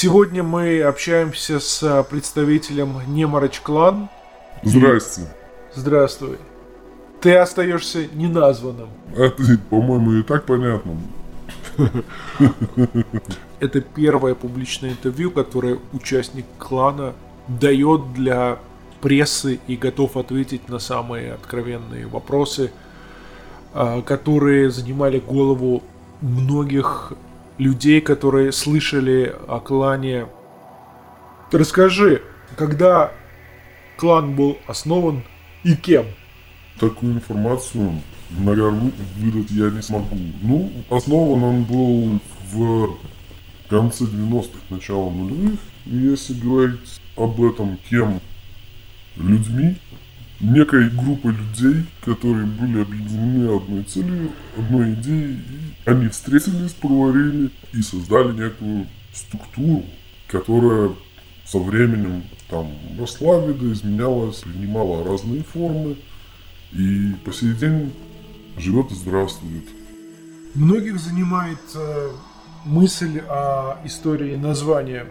Сегодня мы общаемся с представителем Неморочь Клан. Здрасте. Здравствуй. Ты остаешься неназванным. Это, по-моему, и так понятно. Это первое публичное интервью, которое участник клана дает для прессы и готов ответить на самые откровенные вопросы, а, которые занимали голову многих людей, которые слышали о клане. Расскажи, когда клан был основан и кем? Такую информацию, наверное, выдать я не смогу. Ну, основан он был в конце 90-х, начало нулевых. Если говорить об этом, кем людьми, некой группой людей, которые были объединены одной целью, одной идеей, и они встретились, поговорили и создали некую структуру, которая со временем там росла, видоизменялась, принимала разные формы, и по сей день живет и здравствует. Многих занимает э, мысль о истории названия.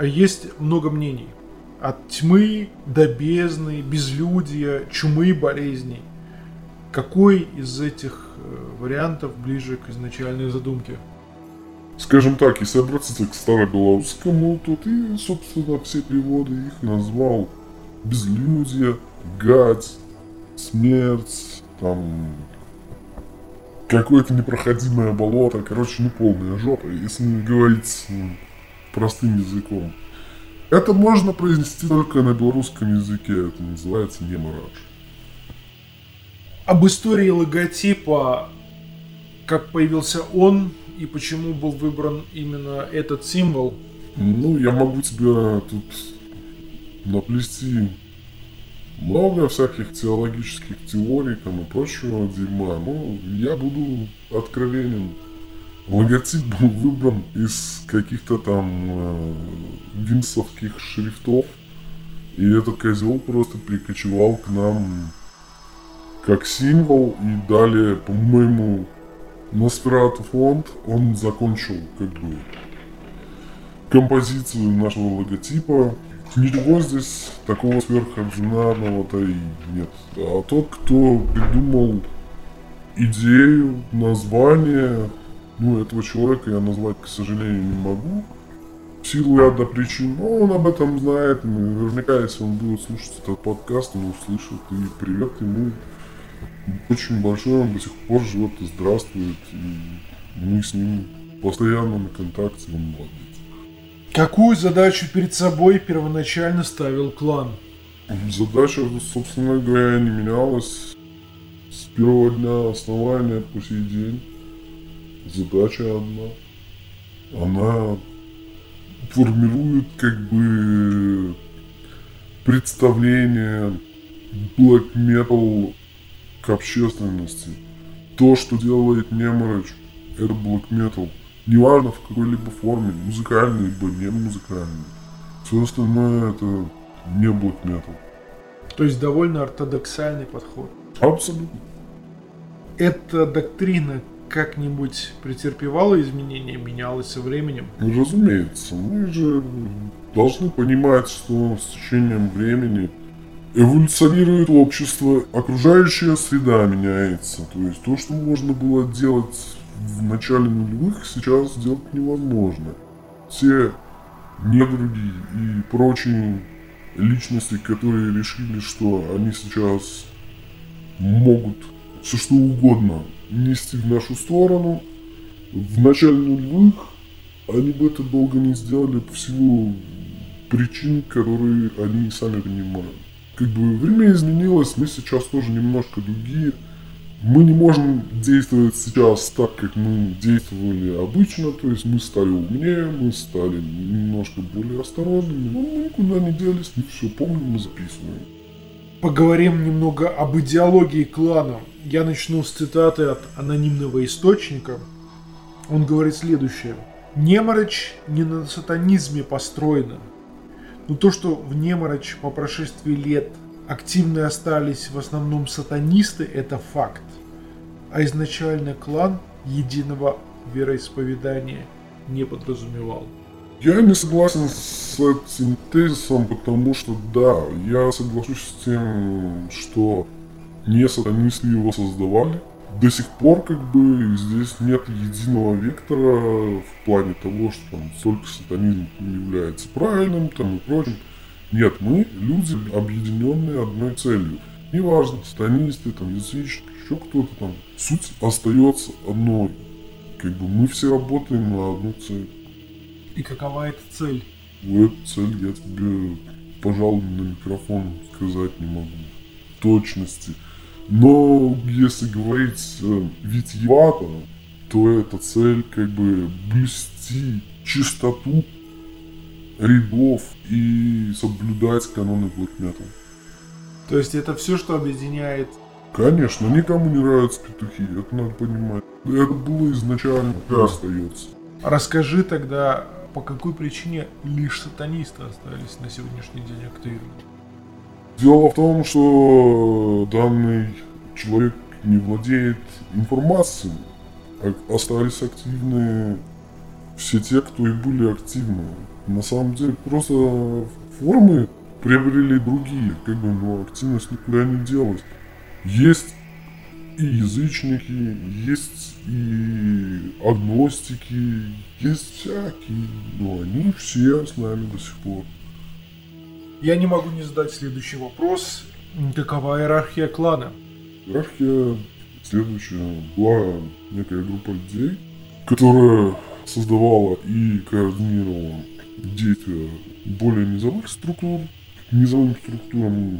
Есть много мнений. От тьмы до бездны, безлюдия, чумы, болезней. Какой из этих э, вариантов ближе к изначальной задумке? Скажем так, если обратиться к старобелорусскому, то ты, собственно, все переводы их назвал безлюдие, гать, смерть, там, какое-то непроходимое болото, короче, ну полная жопа, если говорить простым языком. Это можно произнести только на белорусском языке, это называется немораж. Об истории логотипа, как появился он и почему был выбран именно этот символ? Ну, я могу тебе тут наплести много всяких теологических теорий там, и прочего дерьма, но я буду откровенен. Логотип был выбран из каких-то там э, винсовских шрифтов, и этот козел просто прикочевал к нам как символ, и далее, по-моему, Носферату фонд, он закончил как бы композицию нашего логотипа, Ничего здесь такого сверхординарного-то и нет. А тот, кто придумал идею, название, ну, этого человека я назвать, к сожалению, не могу. В силу ряда причин, но он об этом знает. Наверняка, если он будет слушать этот подкаст, он услышит. И привет ему. Очень большой, он до сих пор живет и здравствует. И мы с ним постоянно на контакте, он молодец. Какую задачу перед собой первоначально ставил клан? Задача, собственно говоря, не менялась с первого дня основания по сей день. Задача одна. Она формирует как бы представление black metal к общественности. То, что делает Неморочь, это black metal – неважно в какой-либо форме, музыкальной, либо не музыкальной. Все остальное это не black metal. То есть довольно ортодоксальный подход. Абсолютно. Эта доктрина как-нибудь претерпевала изменения, менялась со временем? Ну, разумеется. Мы же должны понимать, что с течением времени эволюционирует общество, окружающая среда меняется. То есть то, что можно было делать в начале нулевых сейчас сделать невозможно. Все недруги и прочие личности, которые решили, что они сейчас могут все что угодно нести в нашу сторону, в начале нулевых они бы это долго не сделали по силу причин, которые они сами понимают. Как бы время изменилось, мы сейчас тоже немножко другие – мы не можем действовать сейчас так, как мы действовали обычно, то есть мы стали умнее, мы стали немножко более осторожными, но мы никуда не делись, мы все помним и записываем. Поговорим немного об идеологии клана. Я начну с цитаты от анонимного источника. Он говорит следующее. Неморочь не на сатанизме построена, но то, что в Неморочь по прошествии лет активны остались в основном сатанисты, это факт. А изначально клан единого вероисповедания не подразумевал. Я не согласен с этим тезисом, потому что да, я соглашусь с тем, что не сатанисты его создавали. До сих пор как бы здесь нет единого вектора в плане того, что там только сатанизм является правильным там и прочим. Нет, мы люди, объединенные одной целью. Неважно, сатанисты, там, язычники, еще кто-то там. Суть остается одной. Как бы мы все работаем на одну цель. И какова эта цель? Ну, эту цель я тебе, пожалуй, на микрофон сказать не могу. В точности. Но если говорить э, витьевато, то эта цель как бы блюсти чистоту рядов и соблюдать каноны black metal. То есть это все, что объединяет Конечно, никому не нравятся петухи, это надо понимать. Это было изначально, да. остается. Расскажи тогда, по какой причине лишь сатанисты остались на сегодняшний день активны? Дело в том, что данный человек не владеет информацией. Остались активны все те, кто и были активны. На самом деле просто формы приобрели другие, как бы, но активность никуда не делась. Есть и язычники, есть и агностики, есть всякие, но они все с нами до сих пор. Я не могу не задать следующий вопрос. Какова иерархия клана? Иерархия следующая. Была некая группа людей, которая создавала и координировала действия более низовых структур. Низовым структурам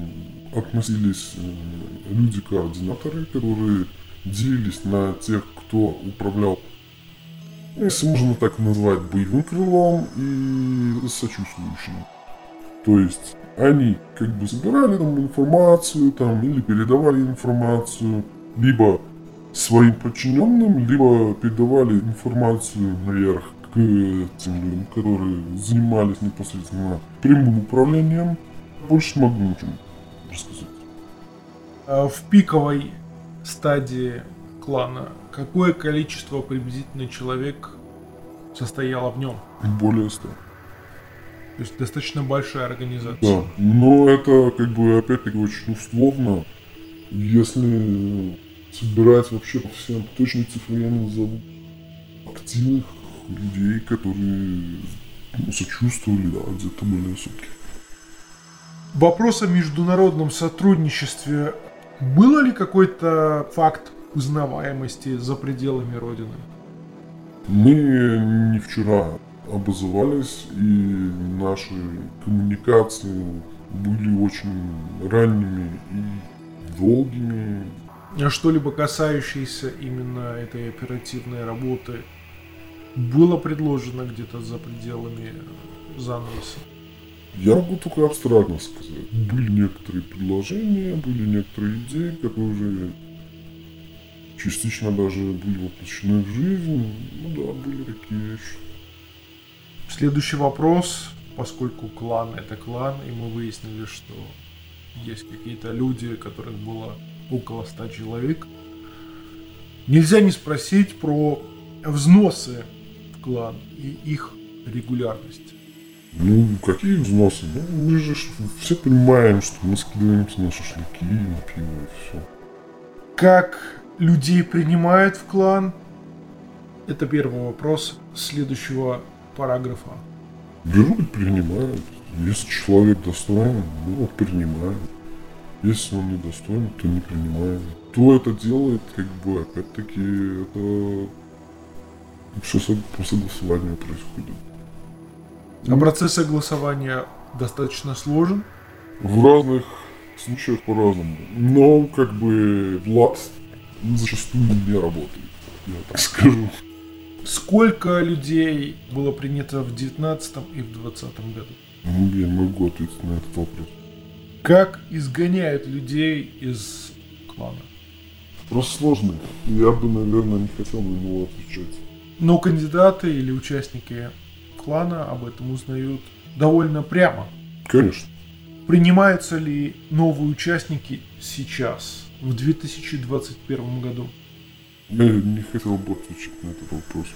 относились э, люди-координаторы, которые делились на тех, кто управлял, если можно так назвать, боевым крылом и сочувствующим. То есть они как бы собирали там информацию там или передавали информацию либо своим подчиненным, либо передавали информацию наверх к тем людям, которые занимались непосредственно прямым управлением. Больше могу ничего рассказать. А в пиковой стадии клана какое количество приблизительно человек состояло в нем? Более ста. То есть достаточно большая организация. Да, но это как бы опять-таки очень условно. Если собирать вообще по всем точные цифры, я назову активных людей, которые ну, сочувствовали, да, где-то более сутки. Вопрос о международном сотрудничестве. Было ли какой-то факт узнаваемости за пределами Родины? Мы не вчера образовались, и наши коммуникации были очень ранними и долгими. А что-либо касающееся именно этой оперативной работы было предложено где-то за пределами занавеса? Я могу только абстрактно сказать. Были некоторые предложения, были некоторые идеи, которые частично даже были воплощены в жизнь. Ну да, были такие вещи. Следующий вопрос, поскольку клан это клан, и мы выяснили, что есть какие-то люди, которых было около 100 человек, нельзя не спросить про взносы в клан и их регулярность. Ну, какие взносы? Ну, мы же все понимаем, что мы скидываемся на шашлыки, на пиво и все. Как людей принимают в клан? Это первый вопрос следующего параграфа. Берут, принимают. Если человек достоин, ну, принимают. Если он не достоин, то не принимаем. Кто это делает, как бы, опять-таки, это все по согласованию происходит. А процесс согласования достаточно сложен? В разных случаях по-разному. Но, как бы, Влад зачастую не работает, я так скажу. Сколько людей было принято в 19 и в 20 году? Ну, я не могу ответить на этот вопрос. Как изгоняют людей из клана? Вопрос сложный. Я бы, наверное, не хотел на него отвечать. Но кандидаты или участники клана об этом узнают довольно прямо. Конечно. Принимаются ли новые участники сейчас, в 2021 году? Я не хотел бы отвечать на этот вопрос.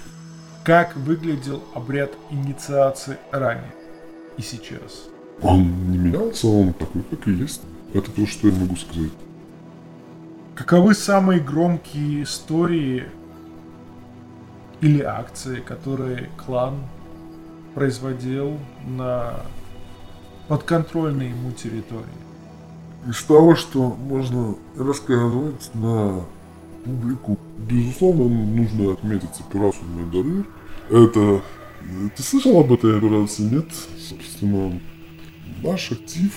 как выглядел обряд инициации ранее и сейчас? Он не менялся, он такой, как и есть. Это то, что я могу сказать. Каковы самые громкие истории или акции, которые клан производил на подконтрольной ему территории? Из того, что можно рассказывать на публику, безусловно, нужно отметить операцию Майдары. Это... Ты слышал об этой операции, нет? Собственно, наш актив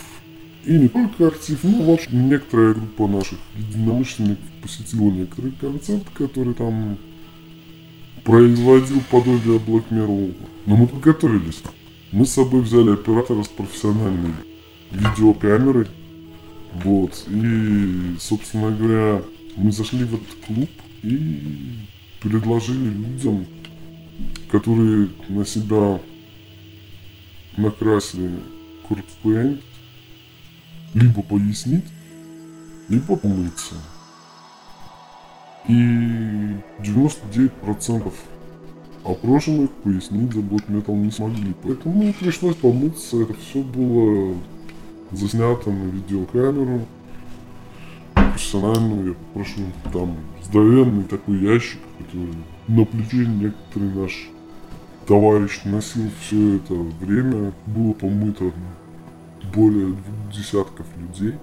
и не только актив, но вообще некоторая группа наших единомышленников посетила некоторые концерты, которые там производил подобие Mirror. Но мы подготовились. Мы с собой взяли оператора с профессиональной видеокамерой. Вот. И, собственно говоря, мы зашли в этот клуб и предложили людям, которые на себя накрасили куртпейнт, либо пояснить, либо помыться. И 99% опрошенных пояснить за Black Metal не смогли. Поэтому пришлось помыться. Это все было заснято на видеокамеру. Профессиональную, я попрошу, там здоровенный такой ящик, который на плече некоторый наш товарищ носил все это время. Было помыто более двух десятков людей.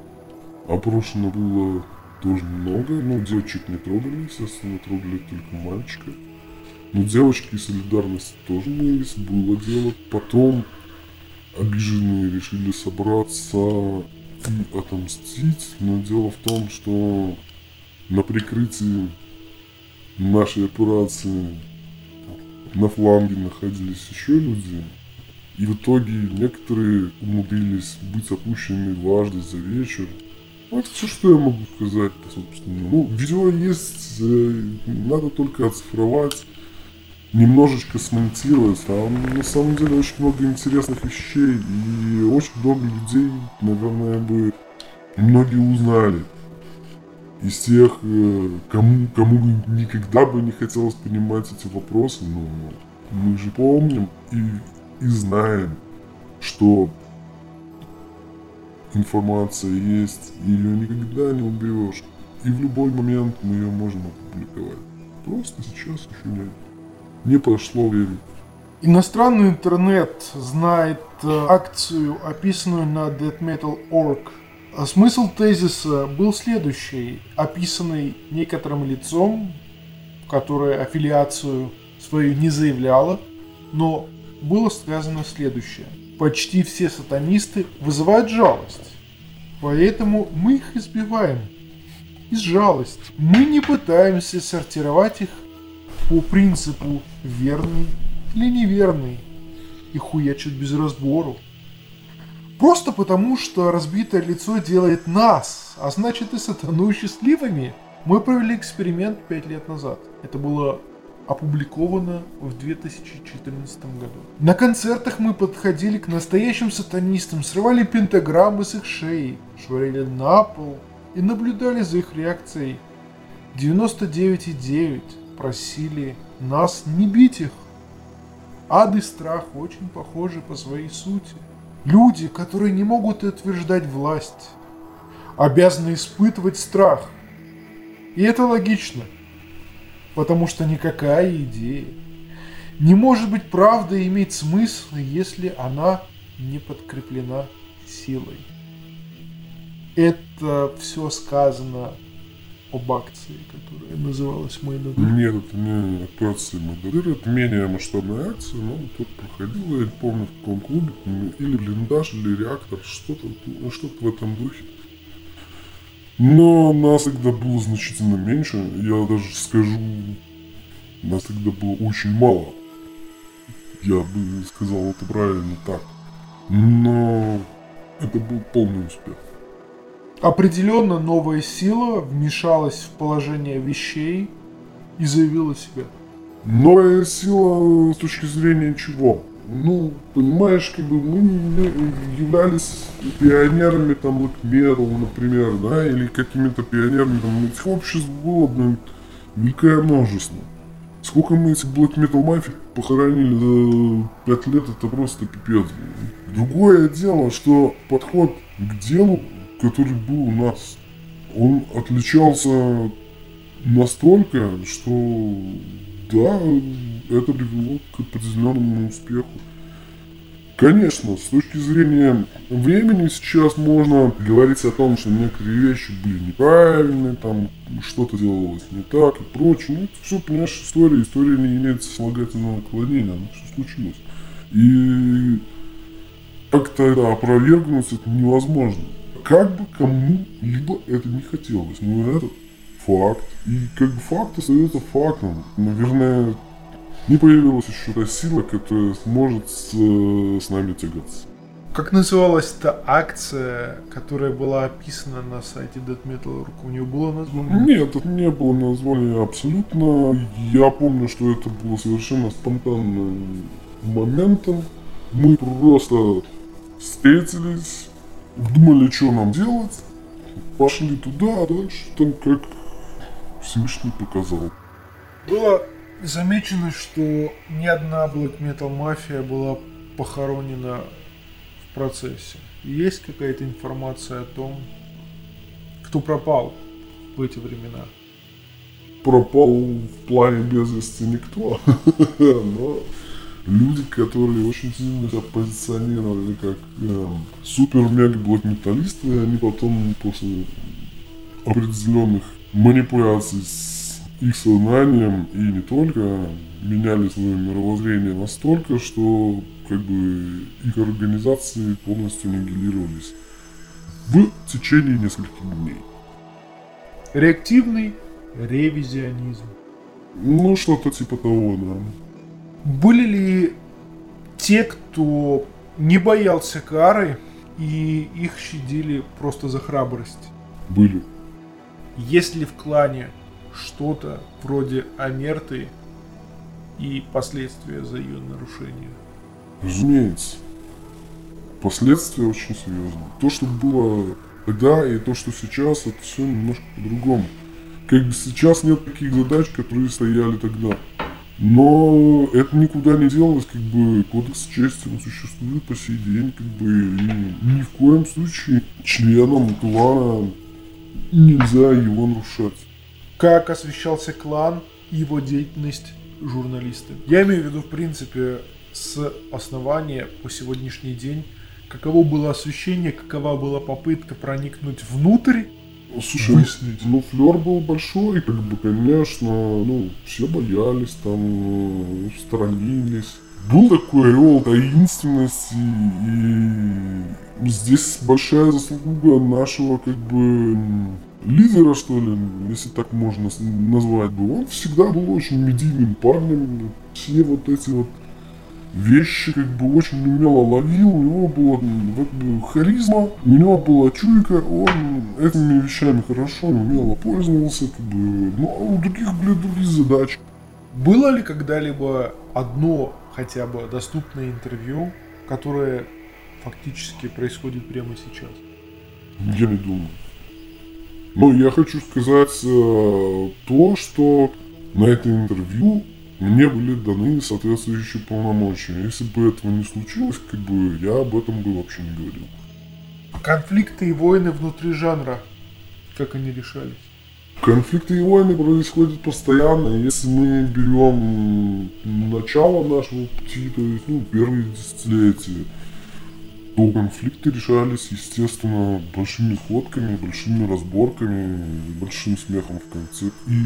Опрошено было тоже много. Ну, девочек не трогали, естественно, трогали только мальчика. Но девочки солидарности тоже мылись, было дело. Потом обиженные решили собраться и отомстить. Но дело в том, что на прикрытии нашей операции на фланге находились еще люди, и в итоге некоторые умудрились быть опущенными дважды за вечер. Вот все, что я могу сказать, собственно. Ну, видео есть, э, надо только оцифровать, немножечко смонтировать. Там на самом деле очень много интересных вещей, и очень много людей, наверное, бы многие узнали. Из тех, э, кому, кому никогда бы не хотелось понимать эти вопросы, но мы же помним и и знаем, что информация есть, ее никогда не уберешь. И в любой момент мы ее можем опубликовать. Просто сейчас еще не, не прошло время. Иностранный интернет знает э, акцию, описанную на deathmetal.org. А смысл тезиса был следующий, описанный некоторым лицом, которое аффилиацию свою не заявляло, но было сказано следующее. Почти все сатанисты вызывают жалость. Поэтому мы их избиваем. Из жалости. Мы не пытаемся сортировать их по принципу верный или неверный. И хуячат без разбору. Просто потому, что разбитое лицо делает нас, а значит и сатану счастливыми. Мы провели эксперимент пять лет назад. Это было опубликовано в 2014 году. На концертах мы подходили к настоящим сатанистам, срывали пентаграммы с их шеи, швыряли на пол и наблюдали за их реакцией. 99,9 просили нас не бить их. Ад и страх очень похожи по своей сути. Люди, которые не могут утверждать власть, обязаны испытывать страх. И это логично – потому что никакая идея не может быть правдой и иметь смысл, если она не подкреплена силой. Это все сказано об акции, которая называлась Майнадыр. Нет, это не операция Майнадыр, это менее масштабная акция, но тут проходила, я помню в каком клубе, или блиндаж, или реактор, что-то что в этом духе. Но нас тогда было значительно меньше. Я даже скажу, нас тогда было очень мало. Я бы сказал это правильно так. Но это был полный успех. Определенно новая сила вмешалась в положение вещей и заявила себя. Новая сила с точки зрения чего? Ну, понимаешь, как бы мы являлись пионерами там Metal, например, да, или какими-то пионерами там этих обществ было, блин, великое множество. Сколько мы этих Black Metal мафий похоронили за пять лет, это просто пипец. Другое дело, что подход к делу, который был у нас, он отличался настолько, что да, это привело к определенному успеху. Конечно, с точки зрения времени сейчас можно говорить о том, что некоторые вещи были неправильные, там что-то делалось не так и прочее. Ну, это все, понимаешь, история. История не имеет сослагательного наклонения, оно все случилось. И как-то это опровергнуть это невозможно. Как бы кому-либо это не хотелось, но это факт. И как факт остается фактом. Наверное, не появилась еще та сила, которая сможет с, с нами тягаться. Как называлась та акция, которая была описана на сайте Dead Metal.ru? У нее было название? Нет, это не было названия абсолютно. Я помню, что это было совершенно спонтанным моментом. Мы просто встретились, думали, что нам делать, пошли туда, а дальше там как Всевышний показал. Было замечено, что ни одна Black Metal мафия была похоронена в процессе. Есть какая-то информация о том, кто пропал в эти времена? Пропал в плане без вести никто, но люди, которые очень сильно себя позиционировали как э, супер-мега блокметалисты, они потом после определенных манипуляций с их сознанием и не только меняли свое мировоззрение настолько, что как бы их организации полностью аннигилировались в течение нескольких дней. Реактивный ревизионизм. Ну, что-то типа того, да. Были ли те, кто не боялся кары и их щадили просто за храбрость? Были. Есть ли в клане что-то вроде Амерты и последствия за ее нарушение. Разумеется. Последствия очень серьезные. То, что было тогда и то, что сейчас, это все немножко по-другому. Как бы сейчас нет таких задач, которые стояли тогда. Но это никуда не делось, как бы кодекс чести он существует по сей день, как бы и ни в коем случае членам клана нельзя его нарушать как освещался клан и его деятельность журналисты. Я имею в виду, в принципе, с основания по сегодняшний день, каково было освещение, какова была попытка проникнуть внутрь. Слушай, выяснить. ну флер был большой, как бы, конечно, ну, все боялись, там, сторонились. Был такой ореол таинственности, и здесь большая заслуга нашего, как бы, лидера, что ли, если так можно назвать бы, он всегда был очень медийным парнем. Все вот эти вот вещи как бы очень умело ловил, у него была как бы, харизма, у него была чуйка, он этими вещами хорошо умело пользовался, как бы, ну а у других были другие задачи. Было ли когда-либо одно хотя бы доступное интервью, которое фактически происходит прямо сейчас? Я не думаю. Но я хочу сказать э, то, что на это интервью мне были даны соответствующие полномочия. Если бы этого не случилось, как бы я об этом бы вообще не говорил. Конфликты и войны внутри жанра, как они решались? Конфликты и войны происходят постоянно. Если мы берем начало нашего пути, то есть ну, первые десятилетия, то конфликты решались, естественно, большими ходками, большими разборками, большим смехом в конце и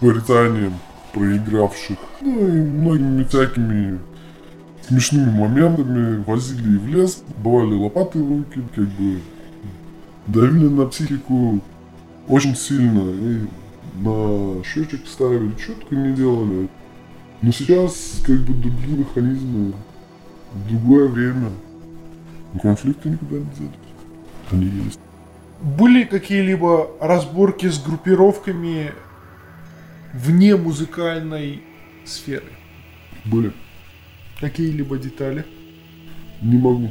порицанием проигравших, ну и многими всякими смешными моментами возили в лес, бывали лопаты в руки, как бы давили на психику очень сильно и на счетчик ставили, четко не делали. Но сейчас как бы другие механизмы, другое время. Конфликты никуда не делись. Они есть. Были какие-либо разборки с группировками вне музыкальной сферы? Были. Какие-либо детали? Не могу.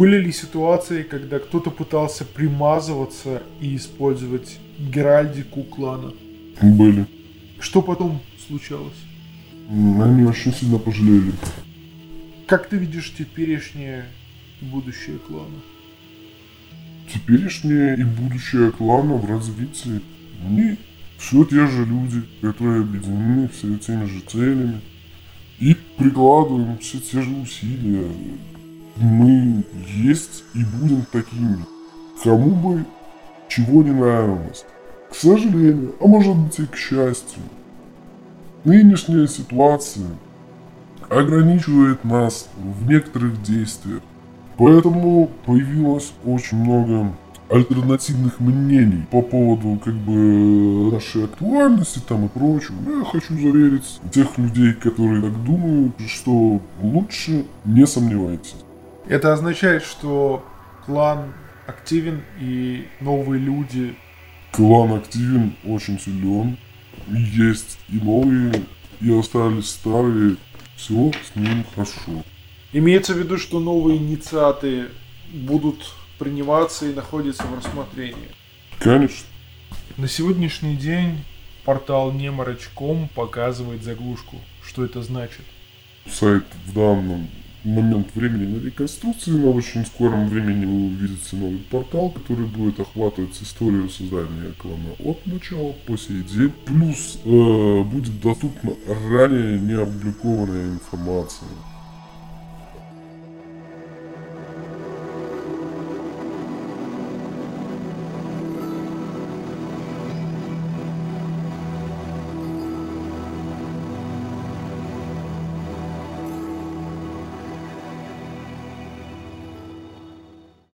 Были ли ситуации, когда кто-то пытался примазываться и использовать геральдику клана? Были. Что потом случалось? Они очень сильно пожалели. Как ты видишь теперешнее будущее клана? Теперешнее и будущее клана в развитии. Они все те же люди, которые объединены все теми же целями. И прикладываем все те же усилия. Мы есть и будем такими. Кому бы чего не нравилось. К сожалению, а может быть и к счастью, нынешняя ситуация ограничивает нас в некоторых действиях. Поэтому появилось очень много альтернативных мнений по поводу как бы нашей актуальности там и прочего. Я хочу заверить тех людей, которые так думают, что лучше не сомневайтесь. Это означает, что клан активен и новые люди. Клан активен, очень силен. Есть и новые, и остались старые. Все с ним хорошо. Имеется в виду, что новые инициаты будут приниматься и находятся в рассмотрении. Конечно. На сегодняшний день портал Неморочком показывает заглушку. Что это значит? Сайт в данном момент времени на реконструкции, но в очень скором времени вы увидите новый портал, который будет охватывать историю создания клана от начала по сей день. Плюс э, будет доступна ранее не опубликованная информация